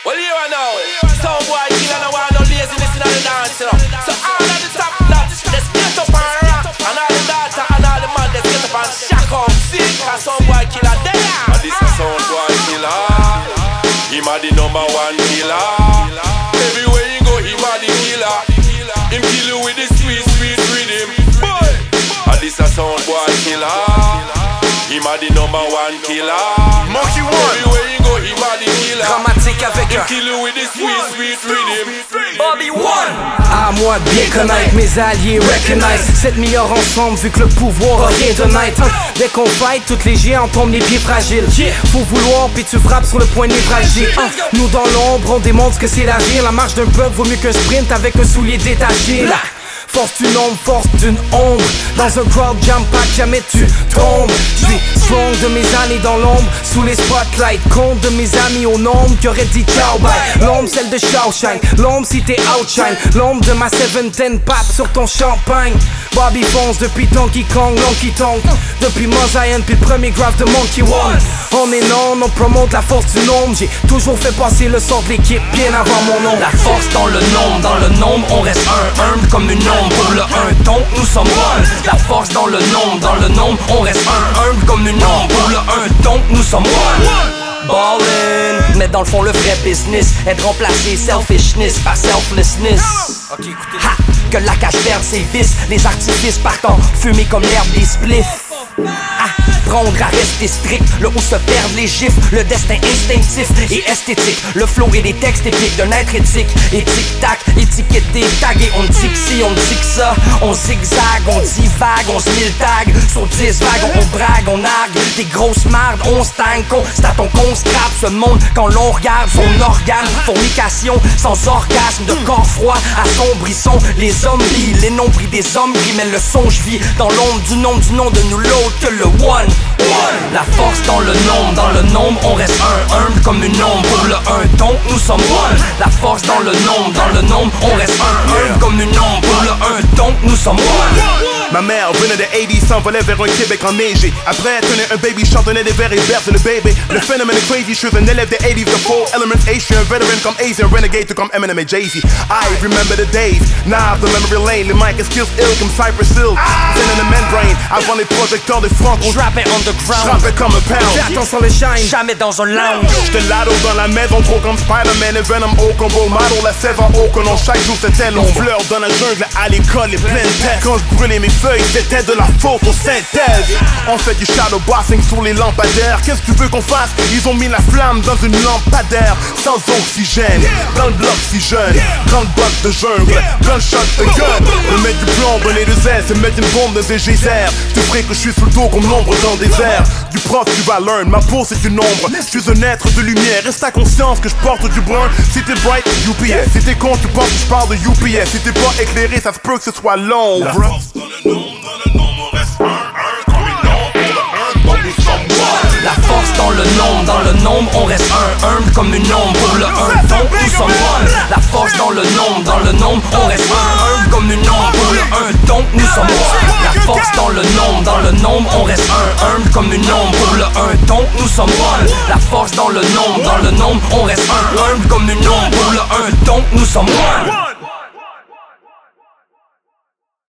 Well, you are now. Some boy kill and I want no laziness in the dance, you know. So all of the top nuts, let's get up and rock. And all the daughter and all the man, let's get up and shock up. See, cause some boy killer there. And this is sound boy killer. Him a the number one killer. Everywhere you go, him a the killer. Him kill you with the sweet, sweet rhythm. Boy. And this a sound boy killer. Him a the number one killer. Monkey Dramatique avec Him un kill you with the sweet, sweet rhythm. Bobby One. À moi de bien connaître mes alliés recognize. Cette meilleure ensemble vu que le pouvoir a rien de net Dès qu'on fight, toutes les géants tombent les pieds fragiles. Faut vouloir puis tu frappes sur le point névralgique Nous dans l'ombre on démontre que c'est l'agir La marche d'un peuple vaut mieux qu'un sprint avec un soulier détaché. La Force d'une ombre, force d'une ombre. Dans un crowd jam pack, jamais tu tombes. Strong de mes années dans l'ombre. Sous les spotlights, compte de mes amis au nombre Qui auraient dit ciao bye. L'ombre celle de Shawshank. L'ombre si t'es outshine. L'ombre de ma 710 pape sur ton champagne Bobby Fonce depuis Donkey Kong, Donkey Tonk Depuis Mosaïen puis le premier graph de Monkey One On est non, on promote la force du nombre J'ai toujours fait passer le sort de l'équipe bien avant mon nom La force dans le nombre, dans le nombre, on reste un, humble comme une ombre. Pour le un ton, nous sommes one. La force dans le nombre, dans le nombre, on reste un, humble comme une ombre. Pour le un ton, nous sommes one. Ballin', mais dans le fond, le vrai business est de remplacer selfishness par selflessness. Que la cache perde ses les artifices partant fumer comme l'herbe des spliffs. Apprendre à rester strict, le où se perdent les gifs, le destin instinctif et esthétique, le flow et les textes épiques d'un être éthique. Et tic-tac, étiqueté, tagué, on dit que si, on dit que ça, on zigzag, on divague, on se tag, sur 10 vagues, on brague, on argue, des grosses mardes, on stagne, con, c'est à ton con scrap ce monde. Quand l'on regarde son organe, fornication, sans orgasme, de corps froid, assombrissons les zombies, les nombris des hommes qui mêlent le son, je vis dans l'ombre du nom du nom de nous l'autre le dans le nombre, dans le nombre, on reste un, humble comme une ombre. Pour le un ton, nous sommes one. La force dans le nombre, dans le nombre, on reste un, humble comme une ombre. Pour le un ton, nous sommes one. Ma mère venait de 80 s'envolait vers un Québec enneigé. Après, elle tenait un baby, chantonnait des vers et berce le bébé. Le phénomène est crazy, je suis un élève des 80s, the full elements Asian, veteran comme Asian, renegade tout comme Eminem et Jay-Z. I remember the days, now the memory lane, les mic skills ill comme Cypress Hill. Zen in the membrane, avant les projecteurs des francs, Je rappais underground, J'rappais comme un pound. attention le shine jamais dans un lounge. J'étais lado dans la maison, trop comme Spider-Man et Venom au combo model, la sève en haut, que non, chaque jour c'était long. Fleur dans la jungle, à l'école, les pleines têtes. Quand je brûlais mes feuilles, c'était de la photosynthèse. On fait du shadow boxing sur les lampadaires. Qu'est-ce que tu veux qu'on fasse? Ils ont mis la flamme dans une lampadaire, sans oxygène. Dans le bloc si jeune, botte de jungle, gunshot de gun. Me mettre du plomb dans les deux ailes, c'est mettre une bombe dans des geysers. Tu ferais que je suis sous le dos comme l'ombre dans le désert. Du prof, tu vas learn, ma peau c'est une ombre. Je suis un être de lumière, reste à conscience que je porte du brun. Si t'es bright, UPS. Si t'es con, tu penses que je parle de UPS. Si t'es pas éclairé, ça se peut que ce soit l'ombre. La force dans le nombre, dans le nombre, on reste un, humble comme une ombre. Pour le un ton, nous sommes one. La force dans le nombre, dans le nombre, on reste un, humble comme une ombre. Pour le un ton, nous sommes one. La force dans le nombre, dans le nombre, on reste un, humble comme une ombre. Pour le un ton, nous sommes one. La force dans le nombre, dans le nombre, on reste un, humble comme une ombre. Pour le un ton, nous sommes one.